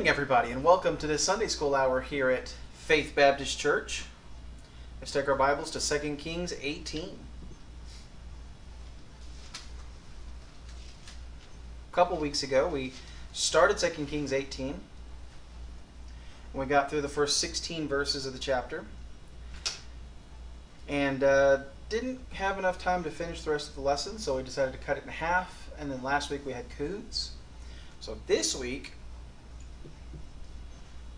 morning, everybody, and welcome to this Sunday School hour here at Faith Baptist Church. Let's take our Bibles to 2 Kings 18. A couple weeks ago, we started 2 Kings 18. and We got through the first 16 verses of the chapter and uh, didn't have enough time to finish the rest of the lesson, so we decided to cut it in half. And then last week we had Coots. So this week,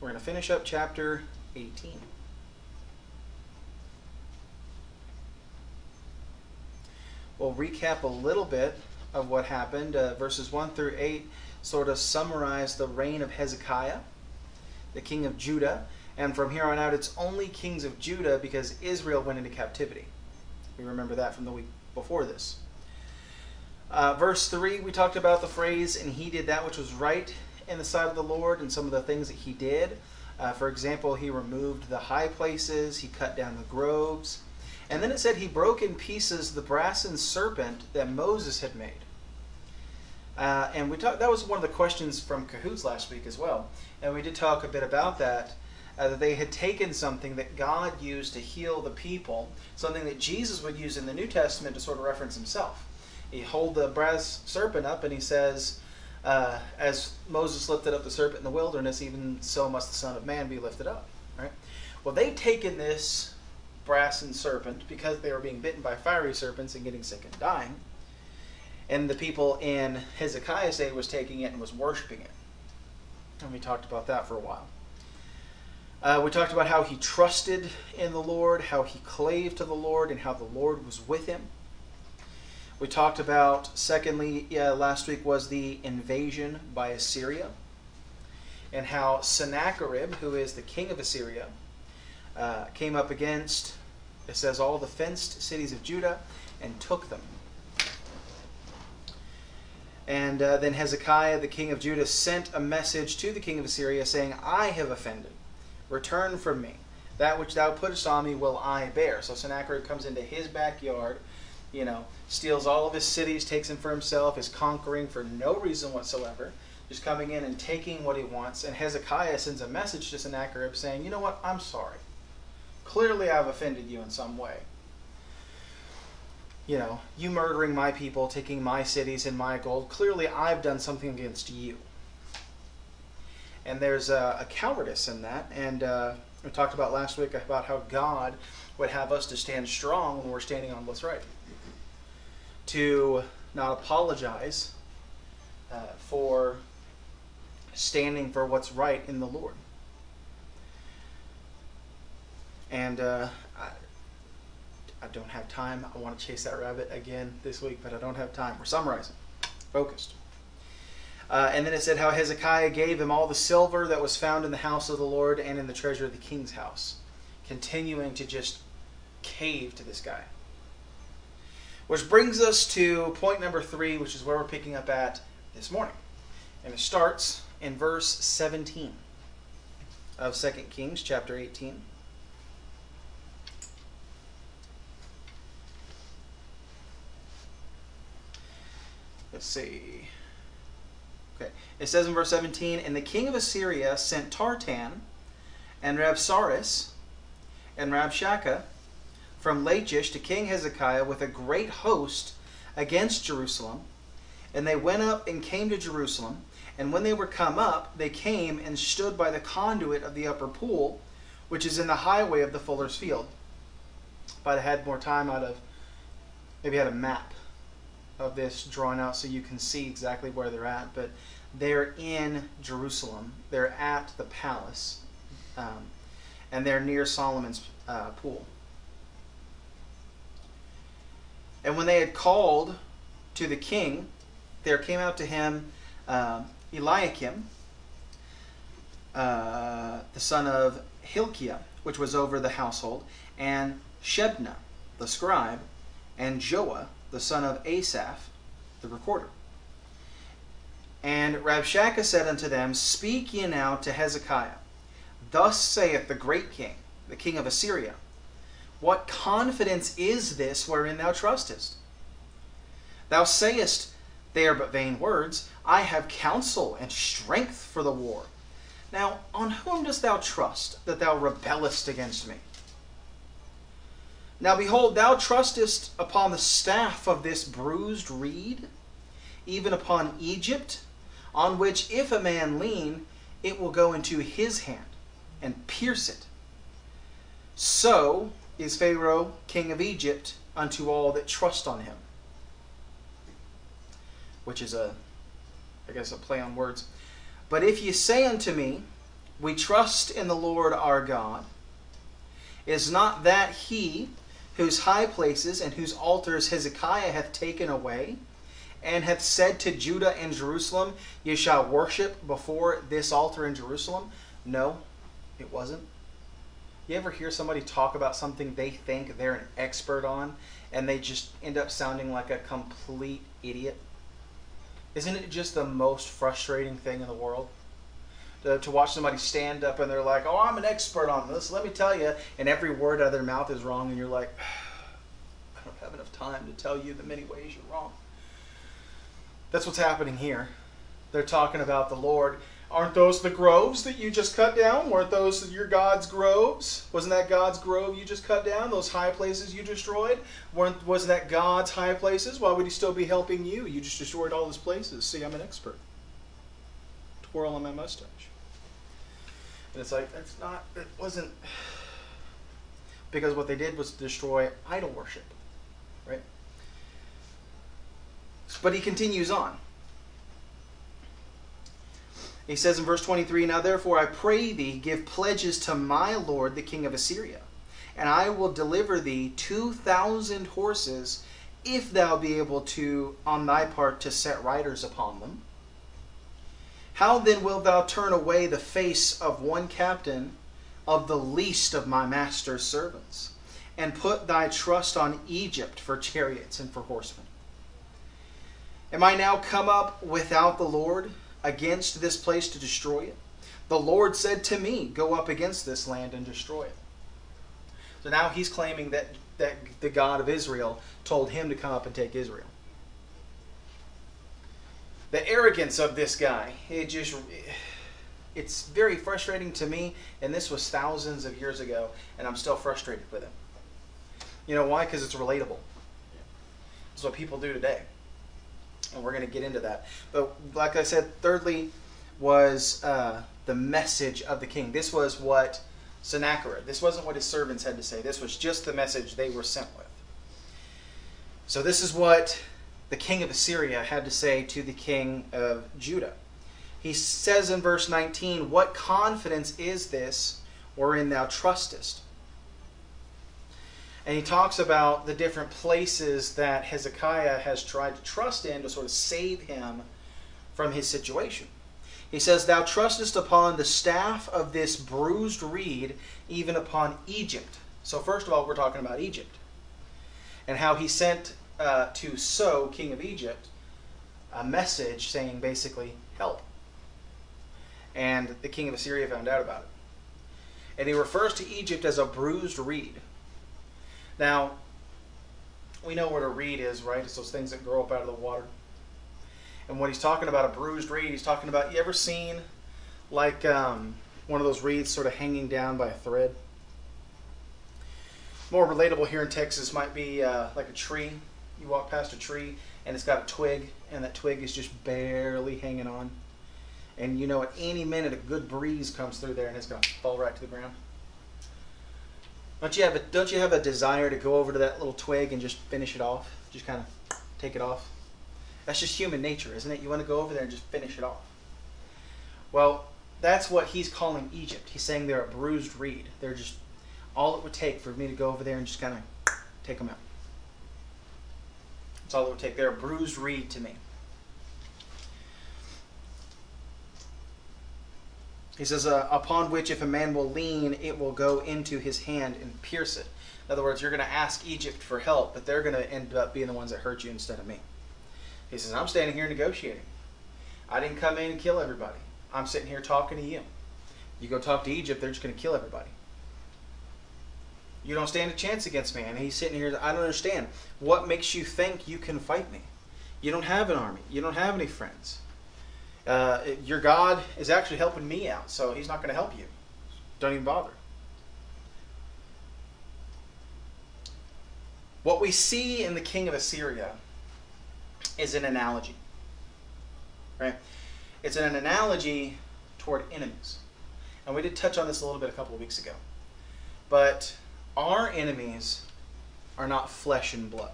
we're going to finish up chapter 18. We'll recap a little bit of what happened. Uh, verses 1 through 8 sort of summarize the reign of Hezekiah, the king of Judah. And from here on out, it's only kings of Judah because Israel went into captivity. We remember that from the week before this. Uh, verse 3, we talked about the phrase, and he did that which was right in the sight of the Lord and some of the things that he did. Uh, for example, he removed the high places, he cut down the groves. And then it said he broke in pieces the brazen serpent that Moses had made. Uh, and we talked. That was one of the questions from Cahoots last week as well, and we did talk a bit about that. Uh, that they had taken something that God used to heal the people, something that Jesus would use in the New Testament to sort of reference himself. He hold the brass serpent up, and he says, uh, "As Moses lifted up the serpent in the wilderness, even so must the Son of Man be lifted up." Right? Well, they've taken this brazen serpent because they were being bitten by fiery serpents and getting sick and dying and the people in Hezekiah's day was taking it and was worshiping it. And we talked about that for a while. Uh, we talked about how he trusted in the Lord, how he clave to the Lord, and how the Lord was with him. We talked about, secondly, yeah, last week was the invasion by Assyria, and how Sennacherib, who is the king of Assyria, uh, came up against, it says, all the fenced cities of Judah and took them. And uh, then Hezekiah, the king of Judah, sent a message to the king of Assyria saying, I have offended. Return from me. That which thou puttest on me will I bear. So Sennacherib comes into his backyard, you know, steals all of his cities, takes them for himself, is conquering for no reason whatsoever, just coming in and taking what he wants. And Hezekiah sends a message to Sennacherib saying, You know what? I'm sorry. Clearly I've offended you in some way you know, you murdering my people, taking my cities and my gold, clearly I've done something against you. And there's a, a cowardice in that. And uh, we talked about last week about how God would have us to stand strong when we're standing on what's right. To not apologize uh, for standing for what's right in the Lord. And uh, I don't have time. I want to chase that rabbit again this week, but I don't have time. We're summarizing. Focused. Uh, and then it said how Hezekiah gave him all the silver that was found in the house of the Lord and in the treasure of the king's house. Continuing to just cave to this guy. Which brings us to point number three, which is where we're picking up at this morning. And it starts in verse 17 of 2 Kings chapter 18. Let's see. Okay. It says in verse 17, And the king of Assyria sent Tartan and Rabsaris and Rabshakeh from Lachish to King Hezekiah with a great host against Jerusalem. And they went up and came to Jerusalem. And when they were come up, they came and stood by the conduit of the upper pool, which is in the highway of the fuller's field. If I'd had more time, I'd have maybe had a map of this drawn out so you can see exactly where they're at. But they're in Jerusalem. They're at the palace, um, and they're near Solomon's uh, pool. And when they had called to the king, there came out to him uh, Eliakim, uh, the son of Hilkiah, which was over the household, and Shebna, the scribe, and Joah, the son of Asaph, the recorder. And Rabshakeh said unto them, Speak ye now to Hezekiah. Thus saith the great king, the king of Assyria, What confidence is this wherein thou trustest? Thou sayest, They are but vain words. I have counsel and strength for the war. Now, on whom dost thou trust that thou rebellest against me? Now behold, thou trustest upon the staff of this bruised reed, even upon Egypt, on which if a man lean, it will go into his hand and pierce it. So is Pharaoh, king of Egypt, unto all that trust on him. Which is a, I guess, a play on words. But if ye say unto me, We trust in the Lord our God, is not that he whose high places and whose altars Hezekiah hath taken away, and hath said to Judah and Jerusalem, Ye shall worship before this altar in Jerusalem? No, it wasn't. You ever hear somebody talk about something they think they're an expert on, and they just end up sounding like a complete idiot? Isn't it just the most frustrating thing in the world? To, to watch somebody stand up and they're like, oh, I'm an expert on this, let me tell you, and every word out of their mouth is wrong, and you're like, I don't have enough time to tell you the many ways you're wrong. That's what's happening here. They're talking about the Lord. Aren't those the groves that you just cut down? Weren't those your God's groves? Wasn't that God's grove you just cut down? Those high places you destroyed? Weren't, wasn't that God's high places? Why would he still be helping you? You just destroyed all his places. See, I'm an expert. Twirl on my mustache. And it's like, that's not, it wasn't, because what they did was destroy idol worship, right? But he continues on. He says in verse 23 Now therefore I pray thee, give pledges to my lord the king of Assyria, and I will deliver thee 2,000 horses, if thou be able to, on thy part, to set riders upon them. How then wilt thou turn away the face of one captain of the least of my master's servants, and put thy trust on Egypt for chariots and for horsemen? Am I now come up without the Lord against this place to destroy it? The Lord said to me, Go up against this land and destroy it. So now he's claiming that, that the God of Israel told him to come up and take Israel. The arrogance of this guy, it just it's very frustrating to me, and this was thousands of years ago, and I'm still frustrated with him. You know why? Because it's relatable. It's what people do today and we're going to get into that. But like I said, thirdly was uh, the message of the king. This was what Sennacherib. This wasn't what his servants had to say. This was just the message they were sent with. So this is what the king of Assyria had to say to the king of Judah. He says in verse 19, What confidence is this wherein thou trustest? And he talks about the different places that Hezekiah has tried to trust in to sort of save him from his situation. He says, Thou trustest upon the staff of this bruised reed, even upon Egypt. So, first of all, we're talking about Egypt and how he sent uh, to So, king of Egypt, a message saying basically, help. And the king of Assyria found out about it. And he refers to Egypt as a bruised reed. Now, we know what a reed is, right? It's those things that grow up out of the water. And when he's talking about a bruised reed, he's talking about, you ever seen like um, one of those reeds sort of hanging down by a thread? More relatable here in Texas might be uh, like a tree. You walk past a tree and it's got a twig, and that twig is just barely hanging on. And you know, at any minute, a good breeze comes through there and it's going to fall right to the ground. Don't you have a Don't you have a desire to go over to that little twig and just finish it off? Just kind of take it off. That's just human nature, isn't it? You want to go over there and just finish it off. Well, that's what he's calling Egypt. He's saying they're a bruised reed. They're just all it would take for me to go over there and just kind of take them out. That's all it would take. They're a bruised reed to me. He says, uh, upon which if a man will lean, it will go into his hand and pierce it. In other words, you're going to ask Egypt for help, but they're going to end up being the ones that hurt you instead of me. He says, I'm standing here negotiating. I didn't come in and kill everybody. I'm sitting here talking to you. You go talk to Egypt, they're just going to kill everybody. You don't stand a chance against me. And he's sitting here, I don't understand. What makes you think you can fight me? You don't have an army. You don't have any friends. Uh, your God is actually helping me out, so he's not going to help you. Don't even bother. What we see in the king of Assyria is an analogy. Right? It's an analogy toward enemies. And we did touch on this a little bit a couple of weeks ago. But our enemies are not flesh and blood.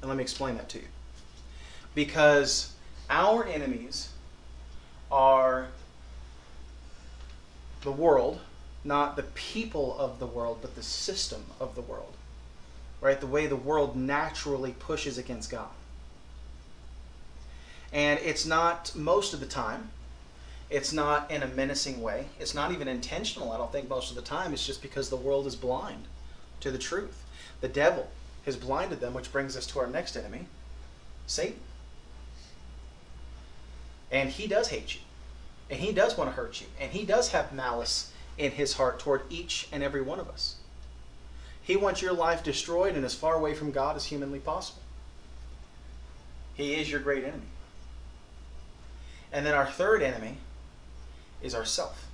And let me explain that to you. Because our enemies are the world, not the people of the world, but the system of the world. Right? The way the world naturally pushes against God. And it's not most of the time. It's not in a menacing way. It's not even intentional, I don't think, most of the time. It's just because the world is blind to the truth. The devil has blinded them, which brings us to our next enemy, Satan. And he does hate you. And he does want to hurt you. And he does have malice in his heart toward each and every one of us. He wants your life destroyed and as far away from God as humanly possible. He is your great enemy. And then our third enemy is ourself.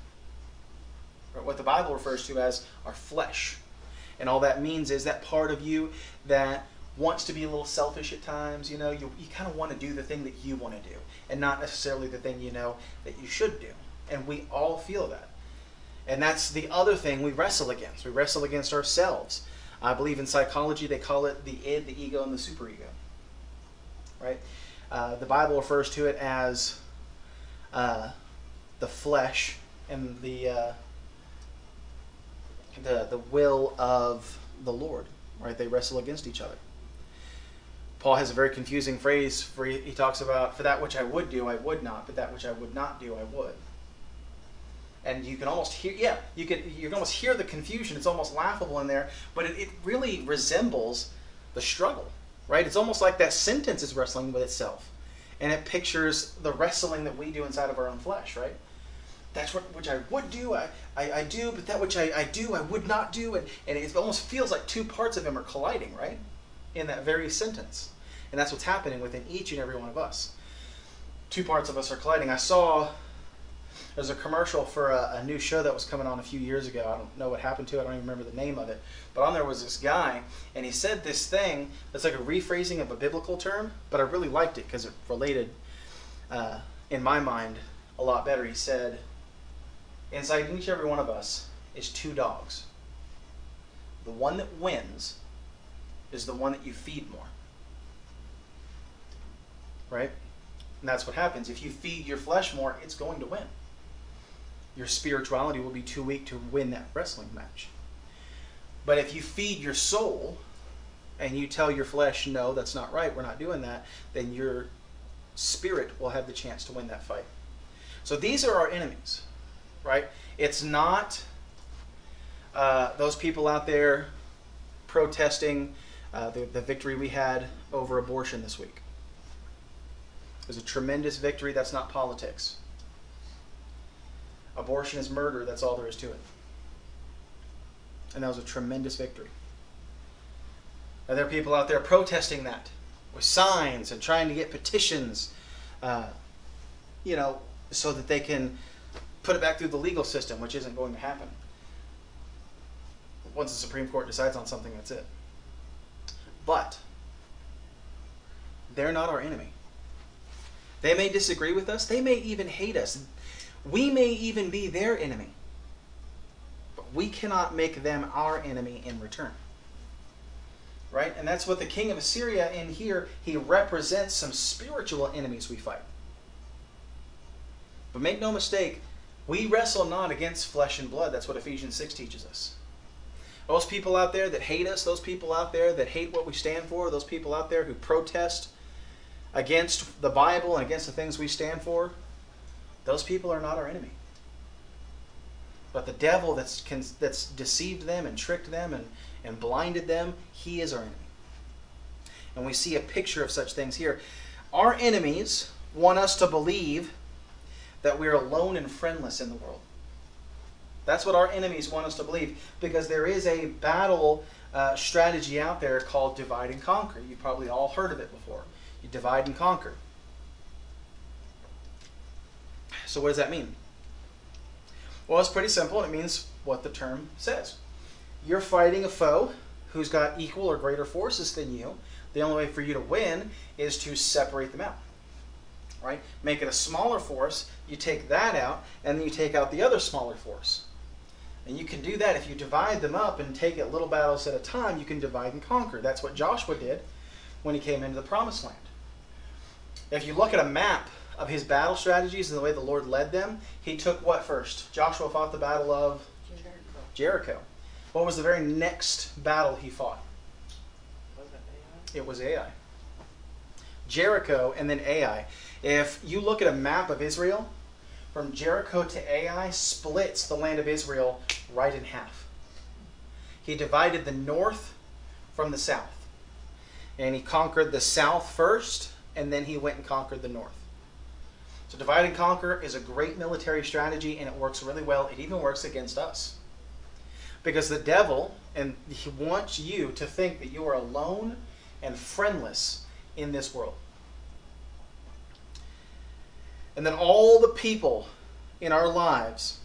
What the Bible refers to as our flesh. And all that means is that part of you that wants to be a little selfish at times, you know, you, you kind of want to do the thing that you want to do and not necessarily the thing you know that you should do. And we all feel that. And that's the other thing we wrestle against. We wrestle against ourselves. I believe in psychology they call it the id, the ego, and the superego. Right? Uh, the Bible refers to it as uh, the flesh and the uh, the the will of the Lord. Right? They wrestle against each other. Paul has a very confusing phrase for he talks about for that which I would do I would not, but that which I would not do I would. And you can almost hear yeah, you can you can almost hear the confusion. It's almost laughable in there, but it, it really resembles the struggle, right? It's almost like that sentence is wrestling with itself. And it pictures the wrestling that we do inside of our own flesh, right? That's what which I would do, I, I, I do, but that which I, I do, I would not do. And, and it almost feels like two parts of him are colliding, right? In that very sentence. And that's what's happening within each and every one of us. Two parts of us are colliding. I saw there's a commercial for a, a, new show that was coming on a few years ago. I don't know what happened to it. I don't even remember the name of it. But on there was this guy, and he said this thing that's like a rephrasing of a biblical term, but I really liked it because it related, uh, in my mind, a lot better. He said, Inside each and every one of us is two dogs. The one that wins is the one that you feed more. Right? And that's what happens. If you feed your flesh more, it's going to win. Your spirituality will be too weak to win that wrestling match. But if you feed your soul and you tell your flesh, no, that's not right, we're not doing that, then your spirit will have the chance to win that fight. So these are our enemies, right? It's not uh, those people out there protesting uh, the, the victory we had over abortion this week. It was a tremendous victory. That's not politics. Abortion is murder. That's all there is to it. And that was a tremendous victory. Now, there are people out there protesting that with signs and trying to get petitions, uh, you know, so that they can put it back through the legal system, which isn't going to happen. Once the Supreme Court decides on something, that's it. But they're not our enemy. They may disagree with us, they may even hate us. We may even be their enemy. But we cannot make them our enemy in return. Right? And that's what the king of Assyria in here, he represents some spiritual enemies we fight. But make no mistake, we wrestle not against flesh and blood. That's what Ephesians 6 teaches us. Those people out there that hate us, those people out there that hate what we stand for, those people out there who protest against the Bible and against the things we stand for, those people are not our enemy. But the devil that's, that's deceived them and tricked them and, and blinded them, he is our enemy. And we see a picture of such things here. Our enemies want us to believe that we're alone and friendless in the world. That's what our enemies want us to believe because there is a battle uh, strategy out there called divide and conquer. You've probably all heard of it before. You divide and conquer. So, what does that mean? Well, it's pretty simple, it means what the term says. You're fighting a foe who's got equal or greater forces than you. The only way for you to win is to separate them out. Right? Make it a smaller force, you take that out, and then you take out the other smaller force. And you can do that if you divide them up and take it little battles at a time, you can divide and conquer. That's what Joshua did when he came into the promised land. If you look at a map of his battle strategies and the way the Lord led them, he took what first? Joshua fought the battle of Jericho. What was the very next battle he fought? It was Ai. Jericho and then Ai. If you look at a map of Israel, from Jericho to Ai splits the land of Israel right in half. He divided the north from the south. And he conquered the south first, and then he went and conquered the north. So divide and conquer is a great military strategy, and it works really well. It even works against us. Because the devil, and he wants you to think that you are alone and friendless in this world. And then all the people in our lives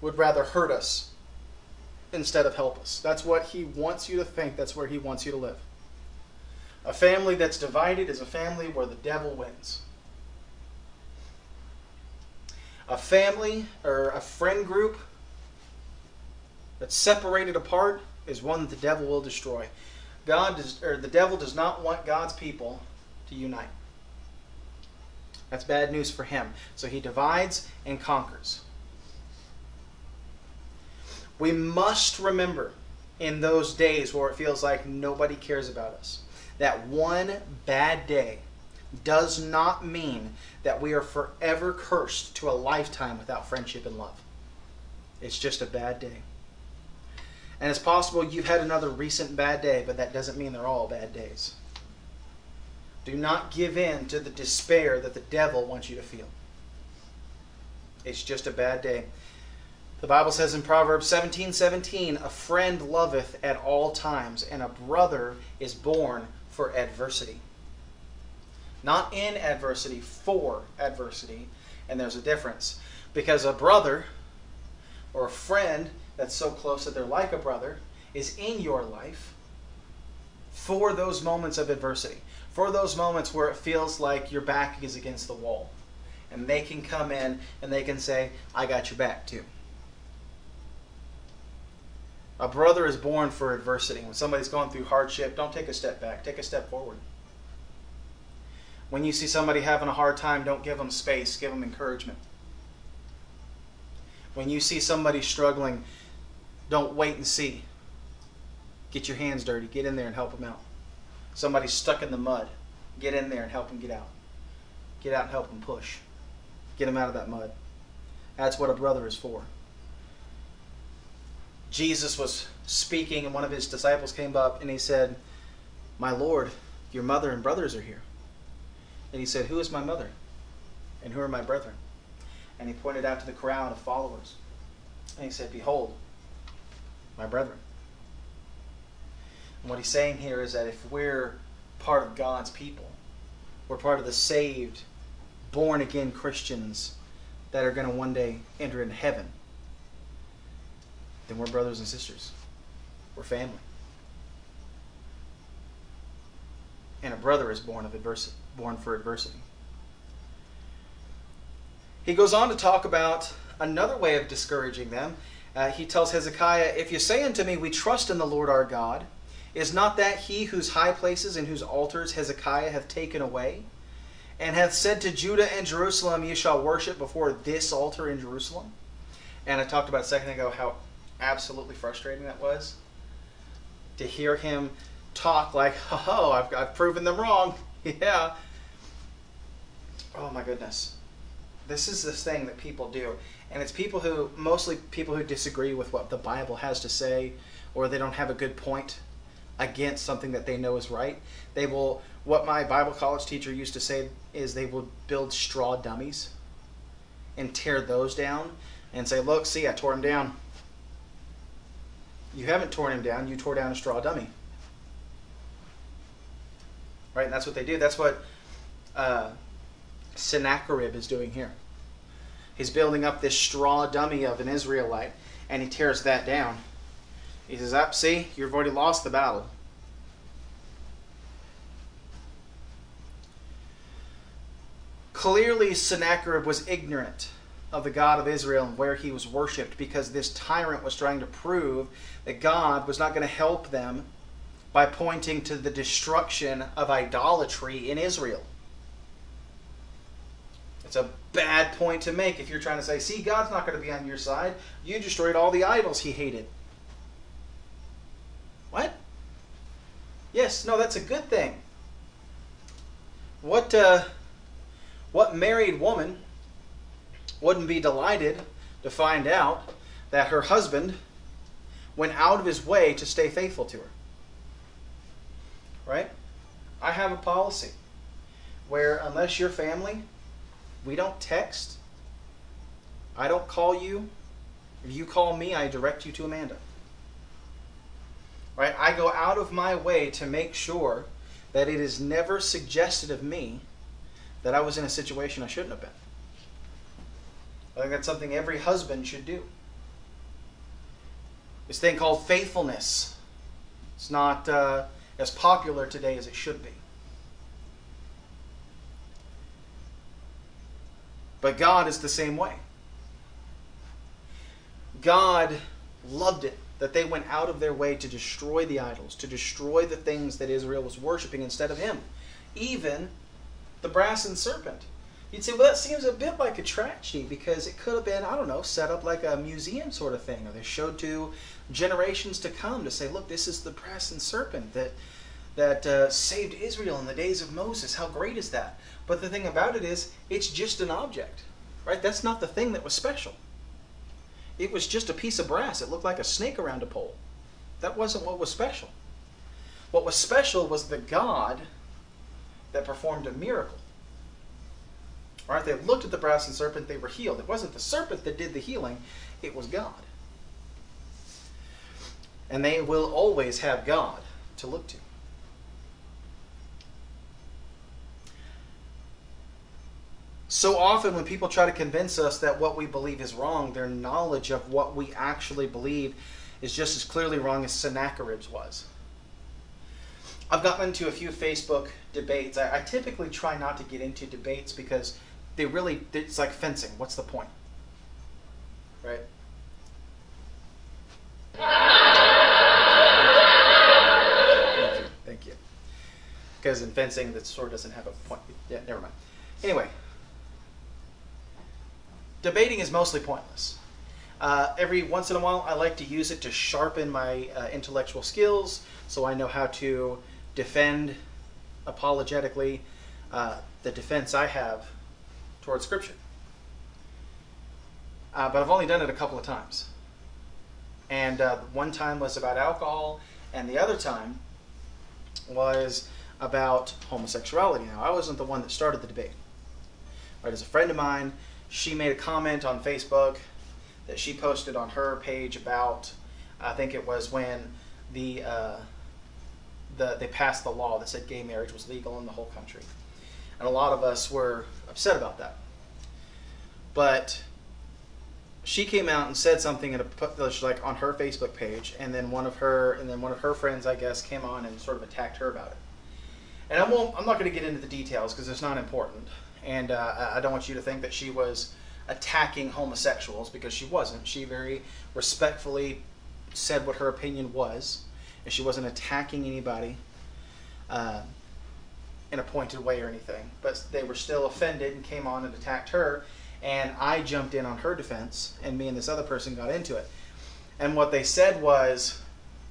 would rather hurt us instead of help us. That's what he wants you to think. That's where he wants you to live. A family that's divided is a family where the devil wins. A family or a friend group that's separated apart is one that the devil will destroy. God does, or the devil does not want God's people to unite. That's bad news for him. So he divides and conquers. We must remember in those days where it feels like nobody cares about us that one bad day does not mean that we are forever cursed to a lifetime without friendship and love. It's just a bad day. And it's possible you've had another recent bad day, but that doesn't mean they're all bad days. Do not give in to the despair that the devil wants you to feel. It's just a bad day. The Bible says in Proverbs 17 17, a friend loveth at all times, and a brother is born for adversity. Not in adversity, for adversity. And there's a difference. Because a brother or a friend that's so close that they're like a brother is in your life for those moments of adversity, for those moments where it feels like your back is against the wall. And they can come in and they can say, I got your back too. A brother is born for adversity. When somebody's going through hardship, don't take a step back, take a step forward. When you see somebody having a hard time, don't give them space, give them encouragement. When you see somebody struggling, don't wait and see. Get your hands dirty, get in there and help them out. Somebody's stuck in the mud, get in there and help them get out. Get out and help them push. Get them out of that mud. That's what a brother is for. Jesus was speaking, and one of his disciples came up and he said, My Lord, your mother and brothers are here. And he said, Who is my mother? And who are my brethren? And he pointed out to the crowd of followers. And he said, Behold, my brethren. And what he's saying here is that if we're part of God's people, we're part of the saved, born again Christians that are going to one day enter into heaven, then we're brothers and sisters. We're family. And a brother is born of adversity, born for adversity. He goes on to talk about another way of discouraging them. Uh, he tells Hezekiah, If you say unto me, We trust in the Lord our God, is not that he whose high places and whose altars Hezekiah hath taken away? And hath said to Judah and Jerusalem, Ye shall worship before this altar in Jerusalem? And I talked about a second ago how absolutely frustrating that was to hear him talk like, oh, I've, I've proven them wrong. yeah. Oh my goodness. This is this thing that people do. And it's people who, mostly people who disagree with what the Bible has to say, or they don't have a good point against something that they know is right. They will, what my Bible college teacher used to say is they will build straw dummies and tear those down and say, look, see, I tore them down. You haven't torn him down, you tore down a straw dummy. Right? And that's what they do. That's what uh, Sennacherib is doing here. He's building up this straw dummy of an Israelite, and he tears that down. He says, Up, see, you've already lost the battle. Clearly, Sennacherib was ignorant of the God of Israel and where he was worshipped because this tyrant was trying to prove that God was not going to help them by pointing to the destruction of idolatry in Israel. It's a bad point to make if you're trying to say, see, God's not going to be on your side. You destroyed all the idols he hated. What? Yes, no, that's a good thing. What, uh, what married woman wouldn't be delighted to find out that her husband went out of his way to stay faithful to her? Right? I have a policy where, unless you're family, we don't text. I don't call you. If you call me, I direct you to Amanda. Right? I go out of my way to make sure that it is never suggested of me that I was in a situation I shouldn't have been. I think that's something every husband should do. This thing called faithfulness. It's not uh, as popular today as it should be. But God is the same way. God loved it that they went out of their way to destroy the idols, to destroy the things that Israel was worshiping instead of Him. Even the brazen serpent. You'd say, well, that seems a bit like a tragedy because it could have been, I don't know, set up like a museum sort of thing, or they showed to generations to come to say, look, this is the brazen serpent that that uh, saved Israel in the days of Moses. How great is that? But the thing about it is, it's just an object, right? That's not the thing that was special. It was just a piece of brass. It looked like a snake around a pole. That wasn't what was special. What was special was the God that performed a miracle. Right? They looked at the brazen serpent, they were healed. It wasn't the serpent that did the healing, it was God. And they will always have God to look to. So often, when people try to convince us that what we believe is wrong, their knowledge of what we actually believe is just as clearly wrong as Sennacherib's was. I've gotten into a few Facebook debates. I, I, typically try not to get into debates because they really, it's like fencing. What's the point? Right? Thank you. Because in fencing, the sword doesn't have a point. Yeah, never mind. Anyway, debating is mostly pointless. Uh, every once in a while, I like to use it to sharpen my uh, intellectual skills so I know how to defend apologetically uh, the defense I have towards Scripture. Uh, but I've only done it a couple of times. And uh, one time was about alcohol, and the other time was about homosexuality. Now, I wasn't the one that started the debate. Right, as a friend of mine, she made a comment on Facebook that she posted on her page about, I think it was when the, uh, the they passed the law that said gay marriage was legal in the whole country, and a lot of us were upset about that. But she came out and said something in a like on her Facebook page, and then one of her and then one of her friends, I guess, came on and sort of attacked her about it. And I won't. I'm not going to get into the details because it's not important and uh, I don't want you to think that she was attacking homosexuals because she wasn't. She very respectfully said what her opinion was, and she wasn't attacking anybody uh, in a pointed way or anything. But they were still offended and came on and attacked her, and I jumped in on her defense, and me and this other person got into it. And what they said was,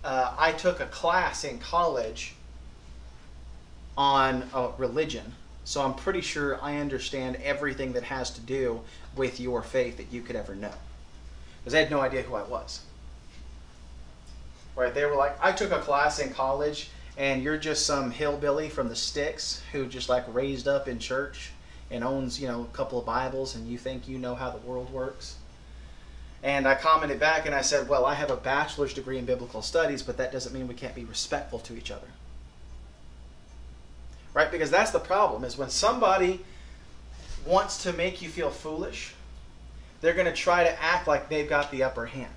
uh, I took a class in college on uh, religion so I'm pretty sure I understand everything that has to do with your faith that you could ever know. Because they had no idea who I was. Right? They were like, I took a class in college and you're just some hillbilly from the sticks who just like raised up in church and owns, you know, a couple of Bibles and you think you know how the world works. And I commented back and I said, Well, I have a bachelor's degree in biblical studies, but that doesn't mean we can't be respectful to each other right? Because that's the problem is when somebody wants to make you feel foolish they're going to try to act like they've got the upper hand.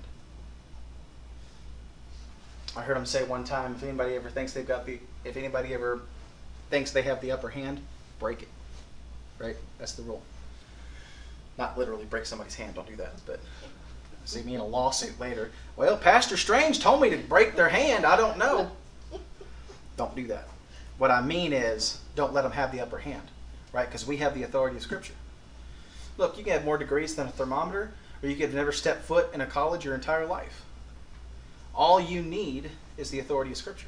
I heard him say one time, if anybody ever thinks they've got the, if anybody ever thinks they have the upper hand, break it. Right? That's the rule. Not literally break somebody's hand. Don't do that. But see me in a lawsuit later. Well, Pastor Strange told me to break their hand. I don't know. Don't do that. What I mean is, don't let them have the upper hand, right? Because we have the authority of Scripture. Look, you can have more degrees than a thermometer, or you could never stepped foot in a college your entire life. All you need is the authority of Scripture.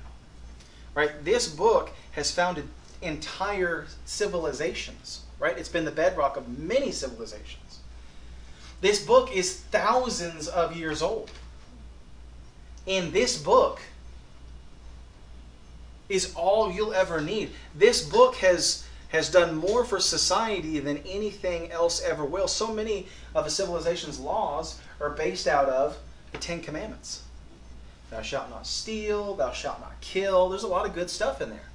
Right? This book has founded entire civilizations. Right? It's been the bedrock of many civilizations. This book is thousands of years old. In this book is all you'll ever need. This book has has done more for society than anything else ever will. So many of a civilization's laws are based out of the Ten Commandments. Thou shalt not steal, thou shalt not kill. There's a lot of good stuff in there.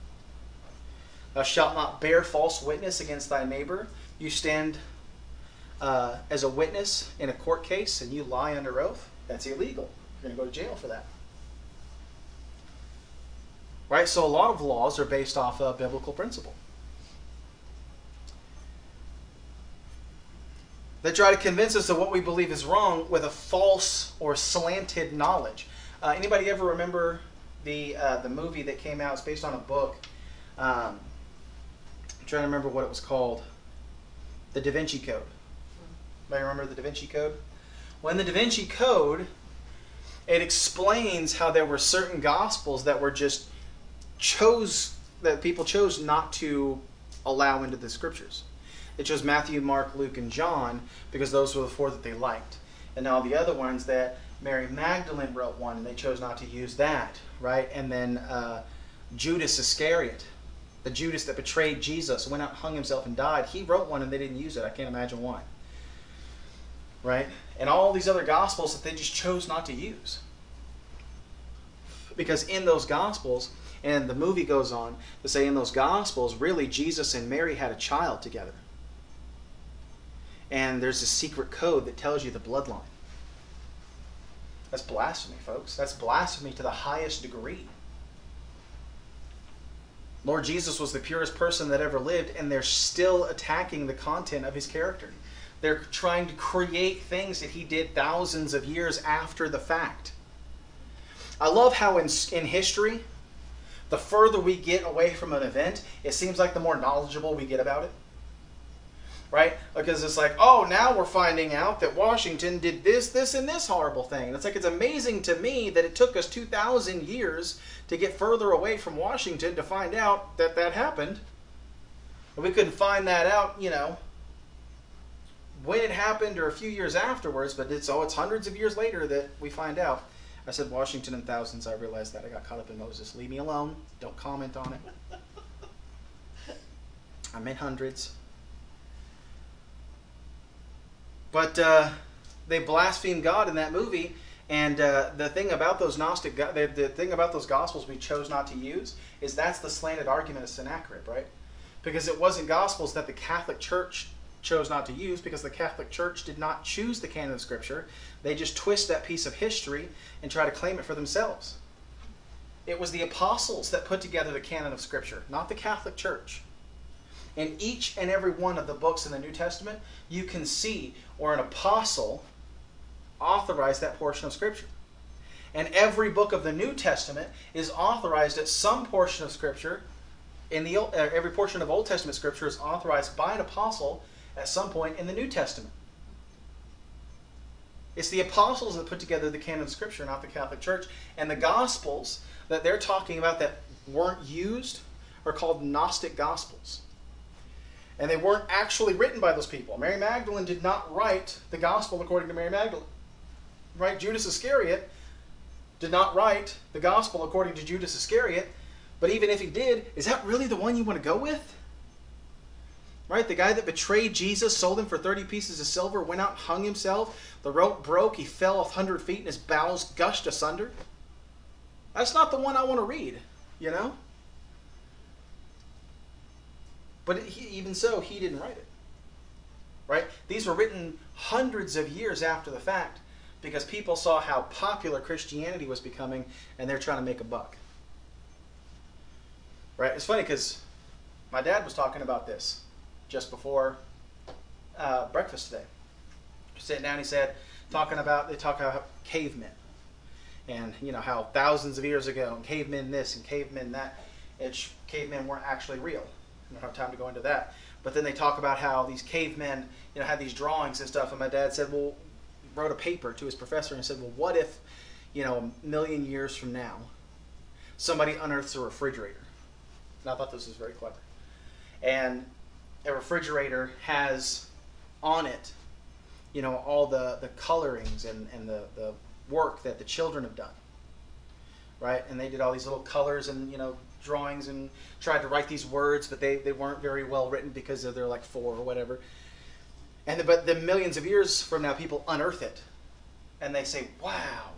Thou shalt not bear false witness against thy neighbor. You stand uh, as a witness in a court case and you lie under oath. That's illegal. You're going to go to jail for that. Right? So a lot of laws are based off a biblical principle. They try to convince us of what we believe is wrong with a false or slanted knowledge. Uh, anybody ever remember the uh, the movie that came out? It's based on a book. Um, I'm trying to remember what it was called. The Da Vinci Code. Anybody remember the Da Vinci Code? When the Da Vinci Code, it explains how there were certain gospels that were just chose that people chose not to allow into the scriptures. It chose Matthew, Mark, Luke, and John because those were the four that they liked. And all the other ones that Mary Magdalene wrote one, and they chose not to use that, right? And then uh, Judas Iscariot, the Judas that betrayed Jesus, went out, hung himself, and died. He wrote one, and they didn't use it. I can't imagine why. Right? And all these other gospels that they just chose not to use. Because in those gospels, and the movie goes on to say in those gospels, really Jesus and Mary had a child together and there's a secret code that tells you the bloodline. That's blasphemy, folks. That's blasphemy to the highest degree. Lord Jesus was the purest person that ever lived, and they're still attacking the content of his character. They're trying to create things that he did thousands of years after the fact. I love how in, in history, the further we get away from an event, it seems like the more knowledgeable we get about it right? Because it's like, oh, now we're finding out that Washington did this, this, and this horrible thing. And it's like, it's amazing to me that it took us 2,000 years to get further away from Washington to find out that that happened. And we couldn't find that out, you know, when it happened or a few years afterwards, but it's, oh, it's hundreds of years later that we find out. I said Washington in thousands. I realized that. I got caught up in Moses. Leave me alone. Don't comment on it. I meant hundreds. But uh, they blaspheme God in that movie. And uh, the thing about those Gnostic, the, the thing about those Gospels we chose not to use is that's the slanted argument of Sennacherib, right? Because it wasn't Gospels that the Catholic Church chose not to use because the Catholic Church did not choose the canon of Scripture. They just twist that piece of history and try to claim it for themselves. It was the apostles that put together the canon of Scripture, not the Catholic Church. In each and every one of the books in the New Testament, you can see where an apostle authorized that portion of Scripture. And every book of the New Testament is authorized at some portion of Scripture. In the uh, every portion of Old Testament Scripture is authorized by an apostle at some point in the New Testament. It's the apostles that put together the canon of Scripture, not the Catholic Church. And the Gospels that they're talking about that weren't used are called Gnostic Gospels. And they weren't actually written by those people. Mary Magdalene did not write the gospel according to Mary Magdalene. Right? Judas Iscariot did not write the gospel according to Judas Iscariot. But even if he did, is that really the one you want to go with? Right? The guy that betrayed Jesus, sold him for 30 pieces of silver, went out, hung himself. The rope broke. He fell off 100 feet and his bowels gushed asunder. That's not the one I want to read, you know? But he, even so, he didn't write it. right? These were written hundreds of years after the fact because people saw how popular Christianity was becoming and they're trying to make a buck. Right? It's funny because my dad was talking about this just before uh, breakfast today. Sitting down, he said, talking about, they talk about cavemen and, you know, how thousands of years ago, and cavemen this and cavemen that, it's, cavemen weren't actually real. I don't have time to go into that. But then they talk about how these cavemen, you know, had these drawings and stuff. And my dad said, well, wrote a paper to his professor and said, well, what if, you know, a million years from now, somebody unearths a refrigerator? And I thought this was very clever. And a refrigerator has on it, you know, all the, the colorings and, and the, the work that the children have done. Right? And they did all these little colors and, you know, drawings and tried to write these words, but they, they weren't very well written because they're like four or whatever. And the, but the millions of years from now, people unearth it, and they say, "Wow,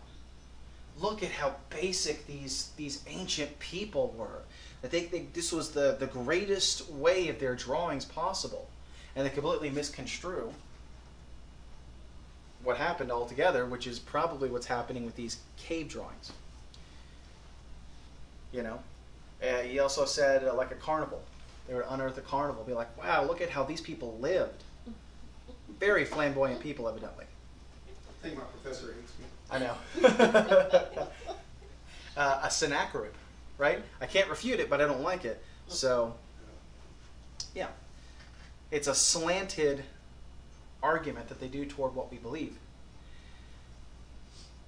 look at how basic these these ancient people were. That they, they this was the the greatest way of their drawings possible, and they completely misconstrue what happened altogether, which is probably what's happening with these cave drawings. You know, uh, he also said uh, like a carnival. They would unearth a carnival, be like, "Wow, look at how these people lived." Very flamboyant people, evidently. I think my professor hates me. I know. uh, a Sennacherib, right? I can't refute it, but I don't like it. So, yeah. It's a slanted argument that they do toward what we believe.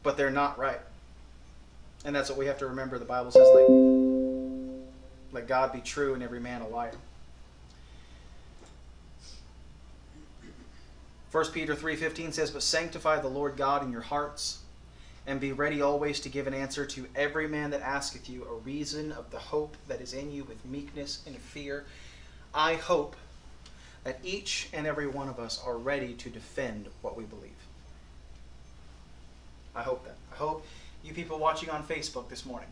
But they're not right. And that's what we have to remember. The Bible says, like, let God be true and every man a liar. 1 Peter 3:15 says, "But sanctify the Lord God in your hearts, and be ready always to give an answer to every man that asketh you a reason of the hope that is in you with meekness and fear." I hope that each and every one of us are ready to defend what we believe. I hope that. I hope you people watching on Facebook this morning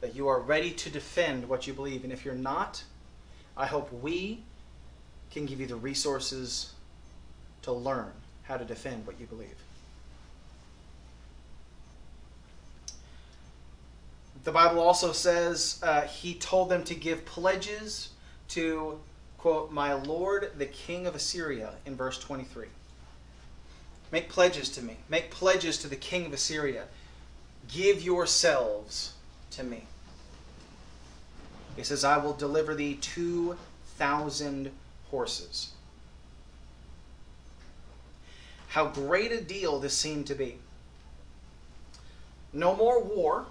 that you are ready to defend what you believe. And if you're not, I hope we can give you the resources to learn how to defend what you believe. The Bible also says uh, he told them to give pledges to, quote, my Lord, the king of Assyria, in verse 23. Make pledges to me. Make pledges to the king of Assyria. Give yourselves to me. He says, I will deliver thee 2,000 horses. How great a deal this seemed to be. No more war,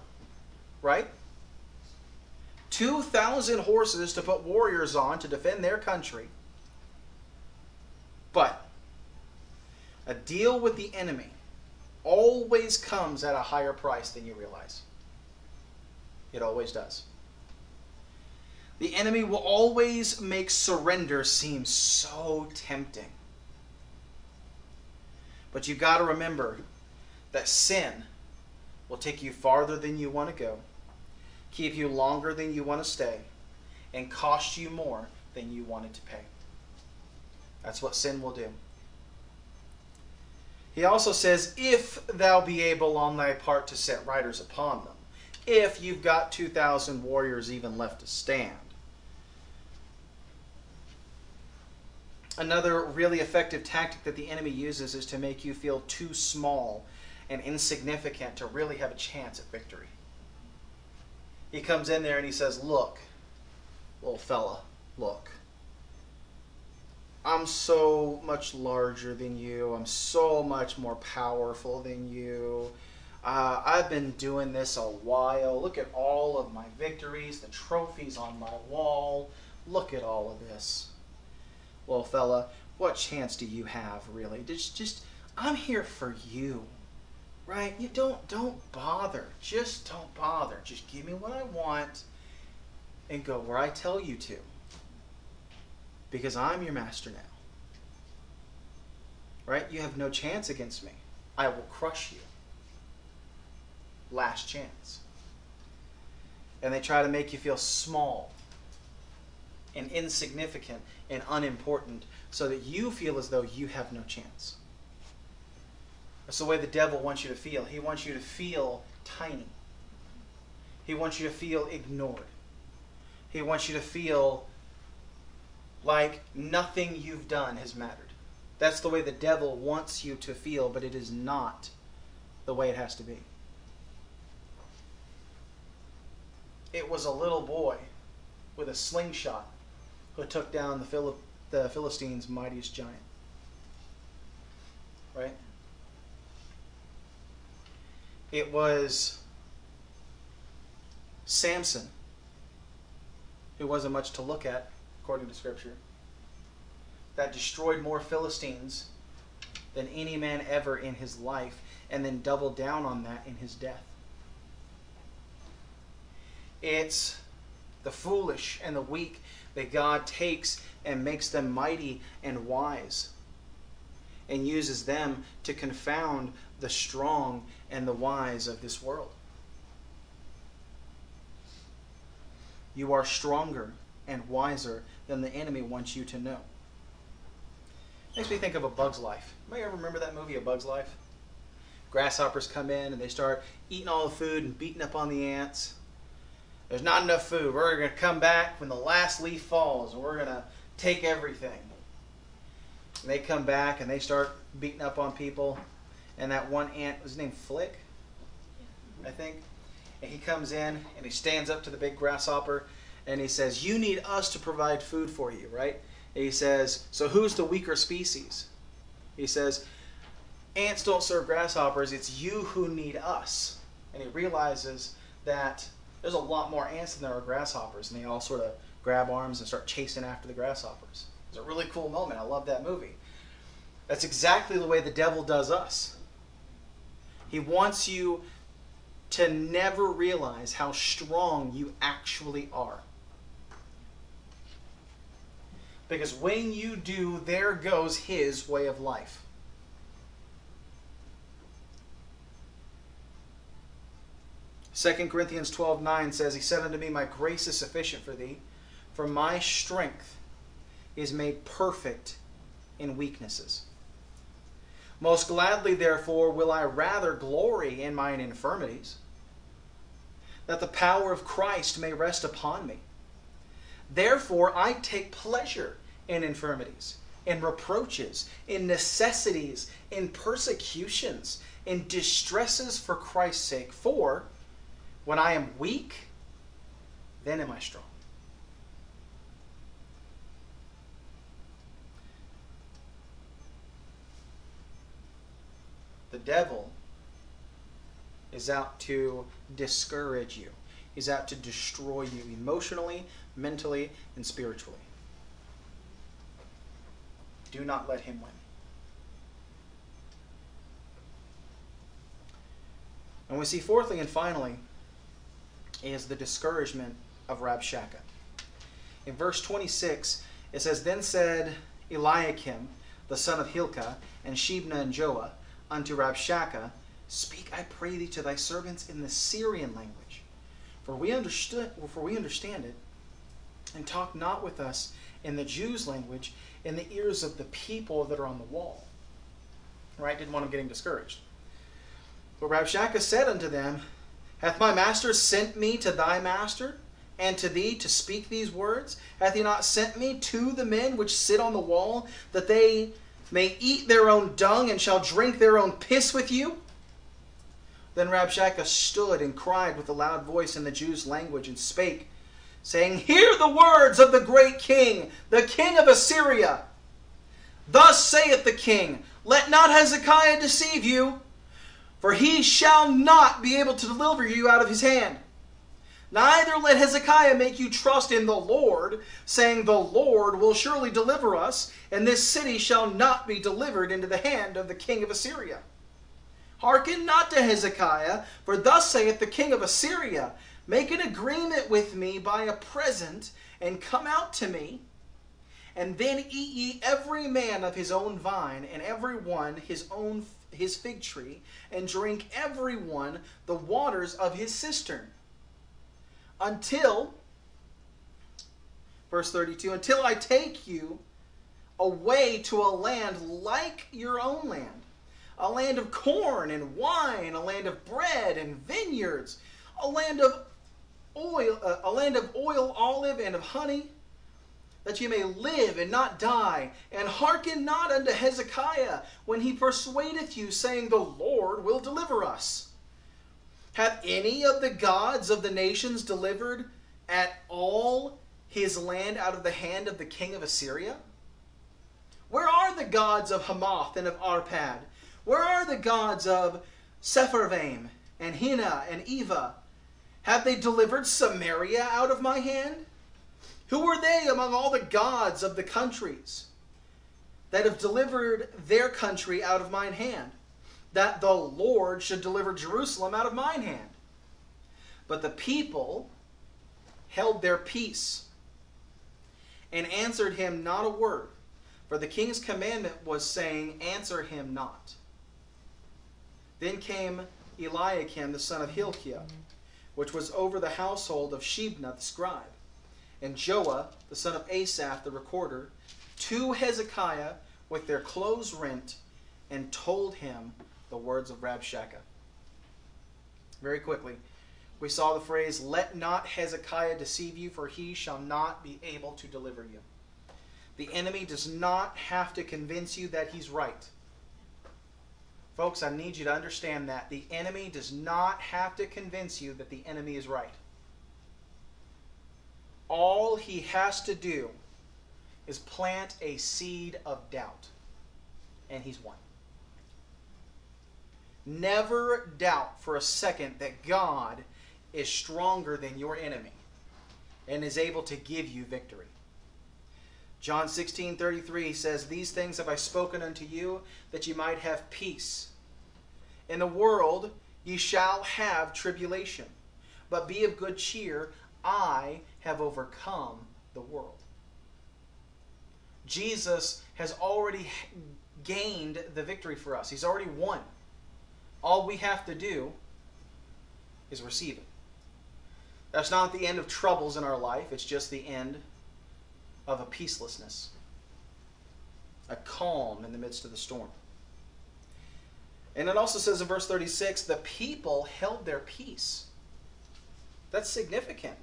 right? 2,000 horses to put warriors on to defend their country. But a deal with the enemy always comes at a higher price than you realize. It always does. The enemy will always make surrender seem so tempting. But you've got to remember that sin will take you farther than you want to go, keep you longer than you want to stay, and cost you more than you wanted to pay. That's what sin will do. He also says, If thou be able on thy part to set riders upon them, if you've got 2,000 warriors even left to stand. Another really effective tactic that the enemy uses is to make you feel too small and insignificant to really have a chance at victory. He comes in there and he says, Look, little fella, look. I'm so much larger than you. I'm so much more powerful than you. Uh, I've been doing this a while. Look at all of my victories, the trophies on my wall. Look at all of this. Well, fella, what chance do you have, really? Just, just, I'm here for you, right? You don't, don't bother. Just don't bother. Just give me what I want, and go where I tell you to because I'm your master now. Right? You have no chance against me. I will crush you. Last chance. And they try to make you feel small and insignificant and unimportant so that you feel as though you have no chance. That's the way the devil wants you to feel. He wants you to feel tiny. He wants you to feel ignored. He wants you to feel like nothing you've done has mattered. That's the way the devil wants you to feel, but it is not the way it has to be. It was a little boy with a slingshot who took down the, Phil- the Philistines' mightiest giant. Right? It was Samson, who wasn't much to look at, according to Scripture, that destroyed more Philistines than any man ever in his life, and then doubled down on that in his death. It's the foolish and the weak that God takes and makes them mighty and wise and uses them to confound the strong and the wise of this world. You are stronger and wiser than the enemy wants you to know. Makes me think of A Bug's Life. Anybody ever remember that movie, A Bug's Life? Grasshoppers come in and they start eating all the food and beating up on the ants. There's not enough food. We're going to come back when the last leaf falls and we're going to take everything. And they come back and they start beating up on people. And that one ant was named Flick, I think. And he comes in and he stands up to the big grasshopper and he says, You need us to provide food for you, right? And he says, So who's the weaker species? He says, Ants don't serve grasshoppers, it's you who need us. And he realizes that there's a lot more ants than there are grasshoppers, and they all sort of grab arms and start chasing after the grasshoppers. It's a really cool moment. I love that movie. That's exactly the way the devil does us. He wants you to never realize how strong you actually are. Because when you do, there goes his way of life. Second Corinthians 12 9 says, He said unto me, My grace is sufficient for thee, for my strength is made perfect in weaknesses. Most gladly, therefore, will I rather glory in mine infirmities, that the power of Christ may rest upon me. Therefore, I take pleasure in infirmities, in reproaches, in necessities, in persecutions, in distresses for Christ's sake. For when I am weak, then am I strong. The devil is out to discourage you. He's out to destroy you emotionally, mentally, and spiritually. Do not let him win. And we see, fourthly and finally, is the discouragement of Rabshakeh. In verse 26, it says, Then said Eliakim, the son of Hilkiah, and Shebna and Joah, unto Rabshakeh, Speak, I pray thee, to thy servants in the Syrian language, for we understood, for we understand it, and talk not with us in the Jews' language in the ears of the people that are on the wall. Right? Didn't want them getting discouraged. But Rabshakeh said unto them, Hath my master sent me to thy master, and to thee to speak these words? Hath he not sent me to the men which sit on the wall, that they may eat their own dung and shall drink their own piss with you? Then Rabshakeh stood and cried with a loud voice in the Jews' language, and spake, saying, Hear the words of the great king, the king of Assyria. Thus saith the king, Let not Hezekiah deceive you for he shall not be able to deliver you out of his hand. Neither let Hezekiah make you trust in the Lord, saying, The Lord will surely deliver us, and this city shall not be delivered into the hand of the king of Assyria. Hearken not to Hezekiah, for thus saith the king of Assyria Make an agreement with me by a present, and come out to me, and then eat ye every man of his own vine, and every one his own his fig tree, and drink every one the waters of his cistern. Until, verse 32, until I take you away to a land like your own land, a land of corn and wine, a land of bread and vineyards, a land of oil, uh, a land of oil, olive, and of honey, that you may live and not die, and hearken not unto Hezekiah when he persuadeth you, saying, The Lord will deliver us. Hath any of the gods of the nations delivered at all his land out of the hand of the king of Assyria? Where are the gods of Hamath and of Arpad? Where are the gods of Sepharvaim and Hena and Eva? Have they delivered Samaria out of my hand? Who are they among all the gods of the countries that have delivered their country out of mine hand? That the Lord should deliver Jerusalem out of mine hand. But the people held their peace and answered him not a word. For the king's commandment was saying, Answer him not. Then came Eliakim the son of Hilkiah, which was over the household of Shebna the scribe, and Joah the son of Asaph the recorder, to Hezekiah with their clothes rent, and told him the words of Rabshakeh. Very quickly, we saw the phrase, Let not Hezekiah deceive you, for he shall not be able to deliver you. The enemy does not have to convince you that he's right. Folks, I need you to understand that. The enemy does not have to convince you that the enemy is right. All he has to do is plant a seed of doubt, and he's won. Never doubt for a second that God is stronger than your enemy and is able to give you victory. John 16 33 says, These things have I spoken unto you, that ye might have peace. In the world ye shall have tribulation, but be of good cheer. I have overcome the world. Jesus has already gained the victory for us, He's already won. All we have to do is receive it. That's not the end of troubles in our life, it's just the end of a peacelessness, a calm in the midst of the storm. And it also says in verse 36 the people held their peace. That's significant.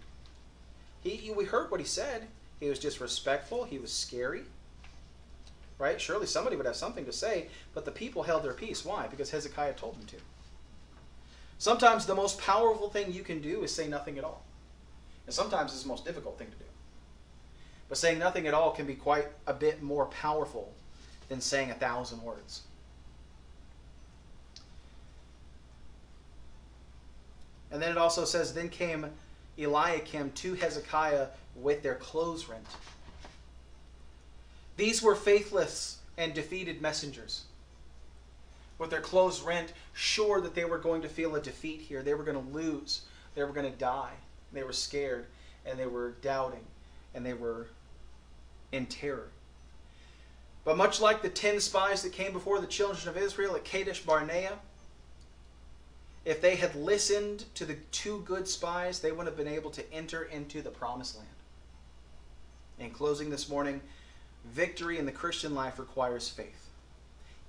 He, we heard what he said. He was disrespectful, he was scary. Right? Surely somebody would have something to say, but the people held their peace. Why? Because Hezekiah told them to. Sometimes the most powerful thing you can do is say nothing at all. And sometimes it's the most difficult thing to do. But saying nothing at all can be quite a bit more powerful than saying a thousand words. And then it also says, Then came Eliakim to Hezekiah with their clothes rent. These were faithless and defeated messengers. With their clothes rent, sure that they were going to feel a defeat here. They were going to lose. They were going to die. They were scared and they were doubting and they were in terror. But much like the ten spies that came before the children of Israel at Kadesh Barnea, if they had listened to the two good spies, they would have been able to enter into the promised land. In closing this morning, victory in the Christian life requires faith.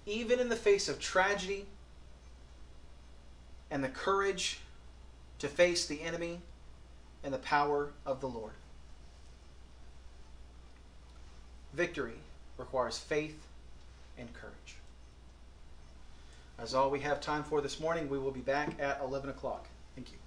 Even in the face of tragedy and the courage to face the enemy and the power of the Lord. Victory requires faith and courage. That's all we have time for this morning. We will be back at 11 o'clock. Thank you.